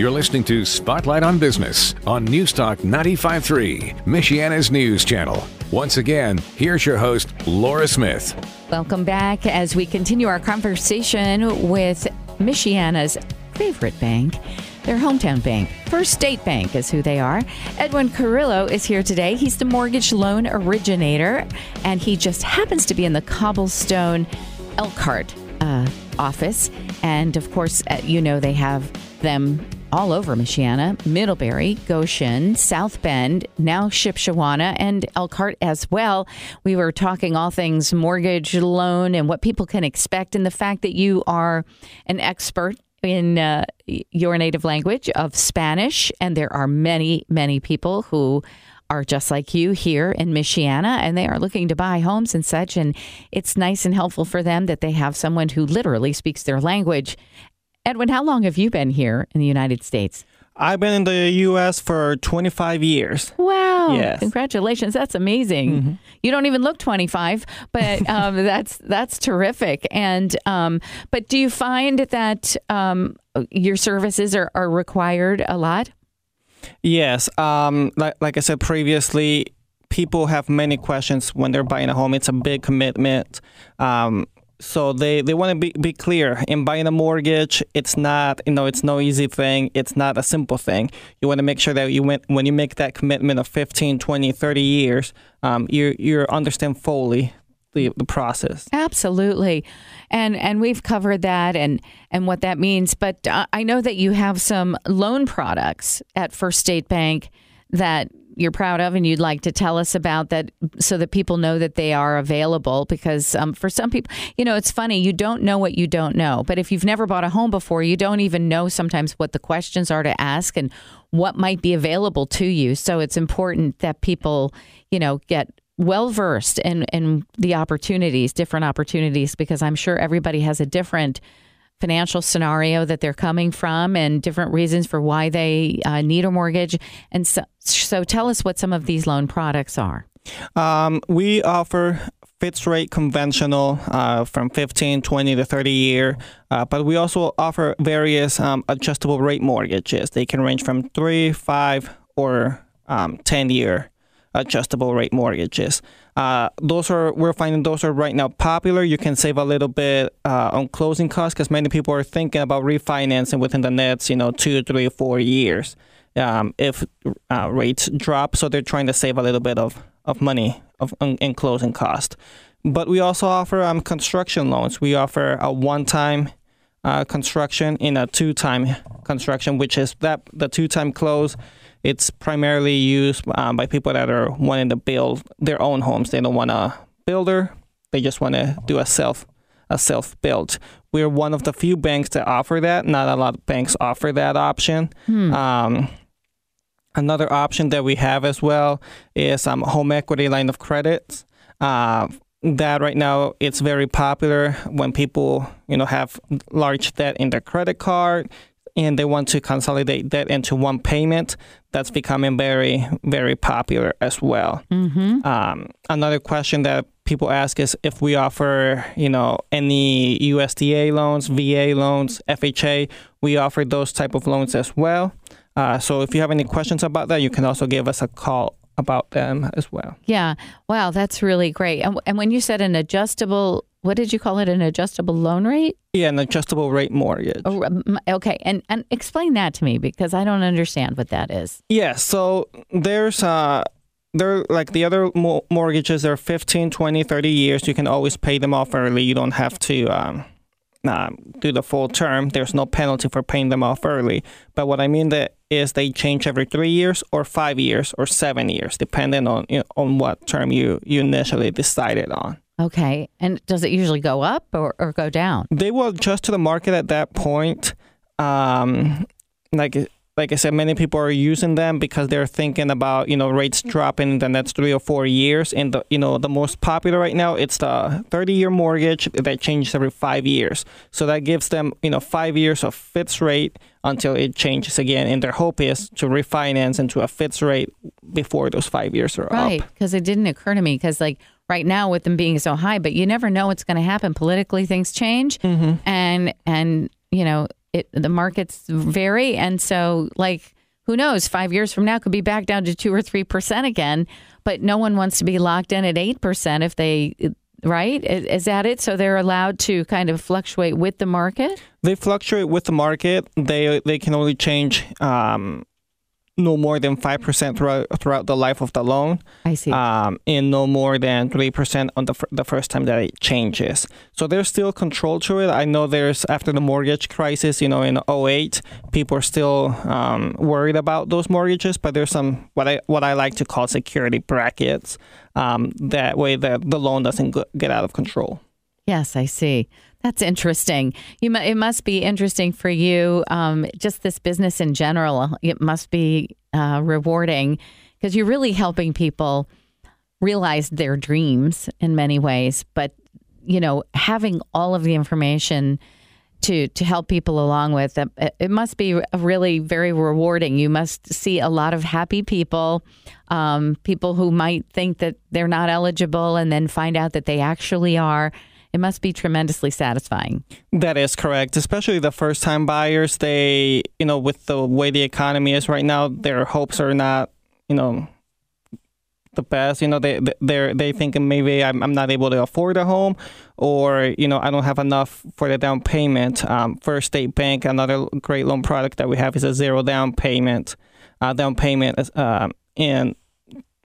You're listening to Spotlight on Business on Newstalk 95.3, Michiana's news channel. Once again, here's your host, Laura Smith. Welcome back as we continue our conversation with Michiana's favorite bank, their hometown bank. First State Bank is who they are. Edwin Carrillo is here today. He's the mortgage loan originator, and he just happens to be in the Cobblestone Elkhart uh, office. And of course, uh, you know they have them all over Michiana, Middlebury, Goshen, South Bend, now Shipshewana, and Elkhart as well. We were talking all things mortgage loan and what people can expect, and the fact that you are an expert in uh, your native language of Spanish, and there are many, many people who are just like you here in Michiana and they are looking to buy homes and such. And it's nice and helpful for them that they have someone who literally speaks their language. Edwin, how long have you been here in the United States? I've been in the U.S. for 25 years. Wow! Yes. Congratulations, that's amazing. Mm-hmm. You don't even look 25, but um, that's that's terrific. And um, but do you find that um, your services are, are required a lot? Yes. Um, like, like I said previously, people have many questions when they're buying a home. It's a big commitment. Um, so they, they want to be, be clear. In buying a mortgage it's not you know it's no easy thing. It's not a simple thing. You want to make sure that you went, when you make that commitment of 15 20 30 years um, you you understand fully the, the process. Absolutely. And and we've covered that and and what that means. But uh, i know that you have some loan products at first state bank that you're proud of and you'd like to tell us about that so that people know that they are available because um, for some people you know it's funny you don't know what you don't know but if you've never bought a home before you don't even know sometimes what the questions are to ask and what might be available to you. So it's important that people you know get well versed in in the opportunities different opportunities because i'm sure everybody has a different financial scenario that they're coming from and different reasons for why they uh, need a mortgage. And so, so, tell us what some of these loan products are. Um, we offer fixed rate conventional uh, from 15, 20 to 30 year, uh, but we also offer various um, adjustable rate mortgages. They can range from three, five, or um, 10 year adjustable rate mortgages. Uh, those are we're finding those are right now popular. You can save a little bit uh, on closing costs because many people are thinking about refinancing within the next you know two, three, four years um, if uh, rates drop. So they're trying to save a little bit of of money of in closing cost. But we also offer um, construction loans. We offer a one-time uh, construction in a two-time construction, which is that the two-time close it's primarily used um, by people that are wanting to build their own homes. They don't want a builder. They just want to do a self a self build. We're one of the few banks that offer that. Not a lot of banks offer that option. Hmm. Um, another option that we have as well is um, home equity line of credits. Uh, that right now it's very popular when people you know have large debt in their credit card and they want to consolidate that into one payment. That's becoming very, very popular as well. Mm-hmm. Um, another question that people ask is if we offer, you know, any USDA loans, VA loans, FHA. We offer those type of loans as well. Uh, so if you have any questions about that, you can also give us a call about them as well. Yeah. Wow, that's really great. And, and when you said an adjustable what did you call it? An adjustable loan rate? Yeah, an adjustable rate mortgage. Oh, okay, and and explain that to me because I don't understand what that is. Yeah, so there's uh they're like the other mo- mortgages they're 15 20 30 years you can always pay them off early you don't have to um, uh, do the full term there's no penalty for paying them off early but what i mean that is they change every three years or five years or seven years depending on you know, on what term you you initially decided on Okay. And does it usually go up or, or go down? They will adjust to the market at that point. Um, like like I said, many people are using them because they're thinking about you know rates dropping in the next three or four years. And the you know the most popular right now it's the 30 year mortgage that changes every five years. So that gives them you know five years of fixed rate until it changes again. And their hope is to refinance into a fixed rate before those five years are right, up. Right, because it didn't occur to me because like right now with them being so high, but you never know what's going to happen. Politically, things change, mm-hmm. and and you know it the markets vary, and so like who knows, five years from now could be back down to two or three percent again. But no one wants to be locked in at eight percent if they right? Is, is, that it? So they're allowed to kind of fluctuate with the market. They fluctuate with the market. They they can only change um, no more than 5% throughout, throughout the life of the loan. I see. Um, and no more than 3% on the, f- the first time that it changes. So there's still control to it. I know there's, after the mortgage crisis, you know, in 08, people are still um, worried about those mortgages, but there's some, what I, what I like to call security brackets. Um, that way the, the loan doesn't get out of control. Yes, I see. That's interesting. You, it must be interesting for you. Um, just this business in general, it must be uh, rewarding because you're really helping people realize their dreams in many ways. But you know, having all of the information to to help people along with it, it must be really very rewarding. You must see a lot of happy people, um, people who might think that they're not eligible, and then find out that they actually are it must be tremendously satisfying. That is correct, especially the first time buyers. They, you know, with the way the economy is right now, their hopes are not, you know, the best. You know, they they they thinking maybe I'm, I'm not able to afford a home, or you know I don't have enough for the down payment. Um, First State Bank, another great loan product that we have is a zero down payment. Uh, down payment, uh, and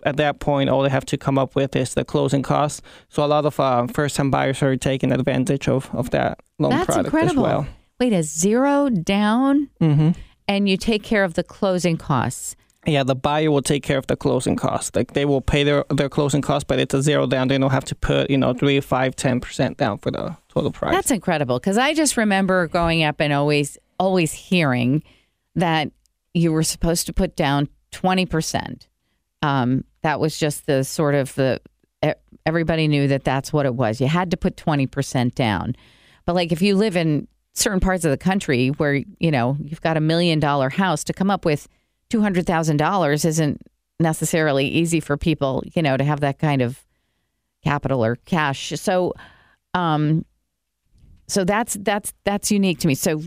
at that point, all they have to come up with is the closing costs. So a lot of uh, first-time buyers are taking advantage of, of that loan That's product incredible. as well. Wait, a zero down, mm-hmm. and you take care of the closing costs. Yeah, the buyer will take care of the closing costs. Like they will pay their, their closing costs, but it's a zero down. They don't have to put you know three, five, ten percent down for the total price. That's incredible because I just remember growing up and always always hearing that you were supposed to put down twenty percent. Um, that was just the sort of the everybody knew that that's what it was. You had to put 20% down. But like if you live in certain parts of the country where, you know, you've got a million dollar house to come up with $200,000 isn't necessarily easy for people, you know, to have that kind of capital or cash. So um so that's that's that's unique to me. So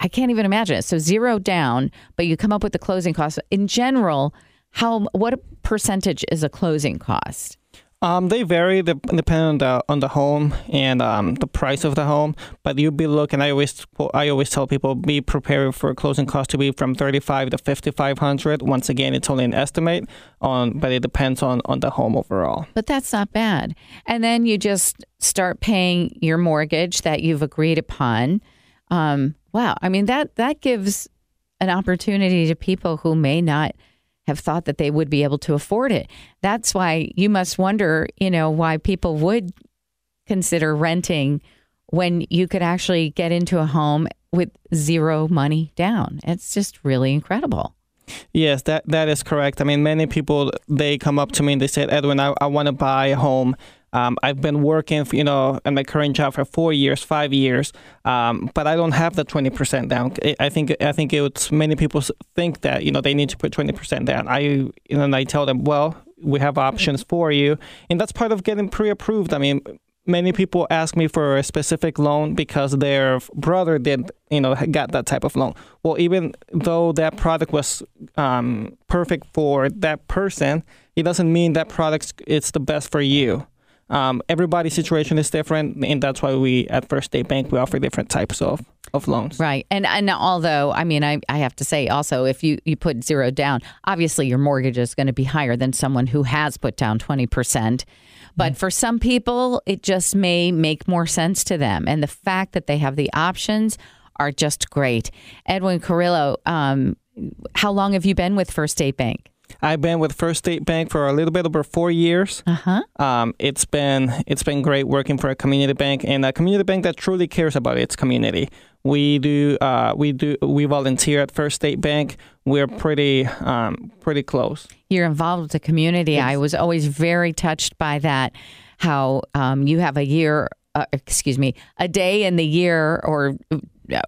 I can't even imagine it. So zero down, but you come up with the closing costs. In general, how what percentage is a closing cost? Um, they vary depending on the on the home and um, the price of the home. But you'll be looking. I always I always tell people be prepared for closing cost to be from thirty five to fifty five hundred. Once again, it's only an estimate on, but it depends on on the home overall. But that's not bad. And then you just start paying your mortgage that you've agreed upon. Um, wow, I mean that that gives an opportunity to people who may not have thought that they would be able to afford it. That's why you must wonder, you know, why people would consider renting when you could actually get into a home with zero money down. It's just really incredible. Yes, that that is correct. I mean, many people they come up to me and they say, "Edwin, I, I want to buy a home um, I've been working, you know, in my current job for four years, five years, um, but I don't have the twenty percent down. I think I think it's many people think that you know they need to put twenty percent down. I you know, I tell them, well, we have options for you, and that's part of getting pre-approved. I mean, many people ask me for a specific loan because their brother did, you know, got that type of loan. Well, even though that product was um, perfect for that person, it doesn't mean that product is the best for you um, everybody's situation is different, and that's why we at First State Bank we offer different types of, of loans. Right, and and although I mean I, I have to say also if you you put zero down, obviously your mortgage is going to be higher than someone who has put down twenty percent. But mm-hmm. for some people, it just may make more sense to them, and the fact that they have the options are just great. Edwin Carrillo, um, how long have you been with First State Bank? I've been with First State Bank for a little bit over four years. Uh-huh. Um, it's been it's been great working for a community bank and a community bank that truly cares about its community. We do uh, we do we volunteer at First State Bank. We're pretty um, pretty close. You're involved with the community. It's, I was always very touched by that. How um, you have a year, uh, excuse me, a day in the year or uh,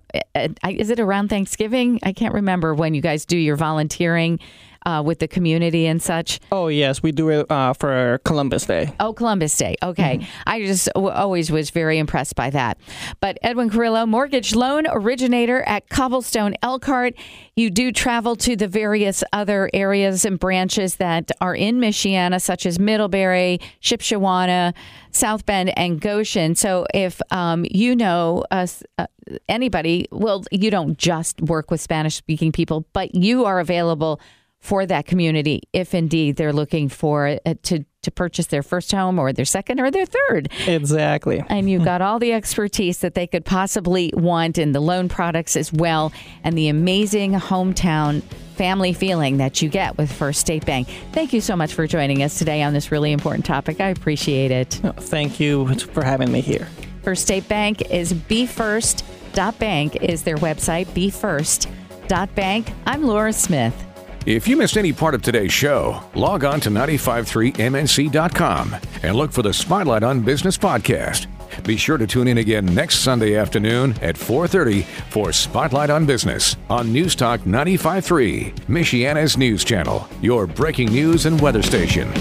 is it around Thanksgiving? I can't remember when you guys do your volunteering uh, with the community and such? Oh yes, we do it uh, for Columbus Day. Oh, Columbus Day. Okay. Mm-hmm. I just w- always was very impressed by that. But Edwin Carrillo, mortgage loan originator at Cobblestone Elkhart. You do travel to the various other areas and branches that are in Michiana, such as Middlebury, Shipshewana, South Bend, and Goshen. So if um, you know us, uh, anybody, well, you don't just work with Spanish speaking people, but you are available for that community if indeed they're looking for uh, to to purchase their first home or their second or their third. Exactly. And you've got all the expertise that they could possibly want in the loan products as well and the amazing hometown family feeling that you get with First State Bank. Thank you so much for joining us today on this really important topic. I appreciate it. Thank you for having me here. First State Bank is befirst.bank is their website, befirst.bank. I'm Laura Smith. If you missed any part of today's show, log on to 953mnc.com and look for the Spotlight on Business podcast. Be sure to tune in again next Sunday afternoon at 4:30 for Spotlight on Business on News Talk 953, Michiana's news channel, your breaking news and weather station.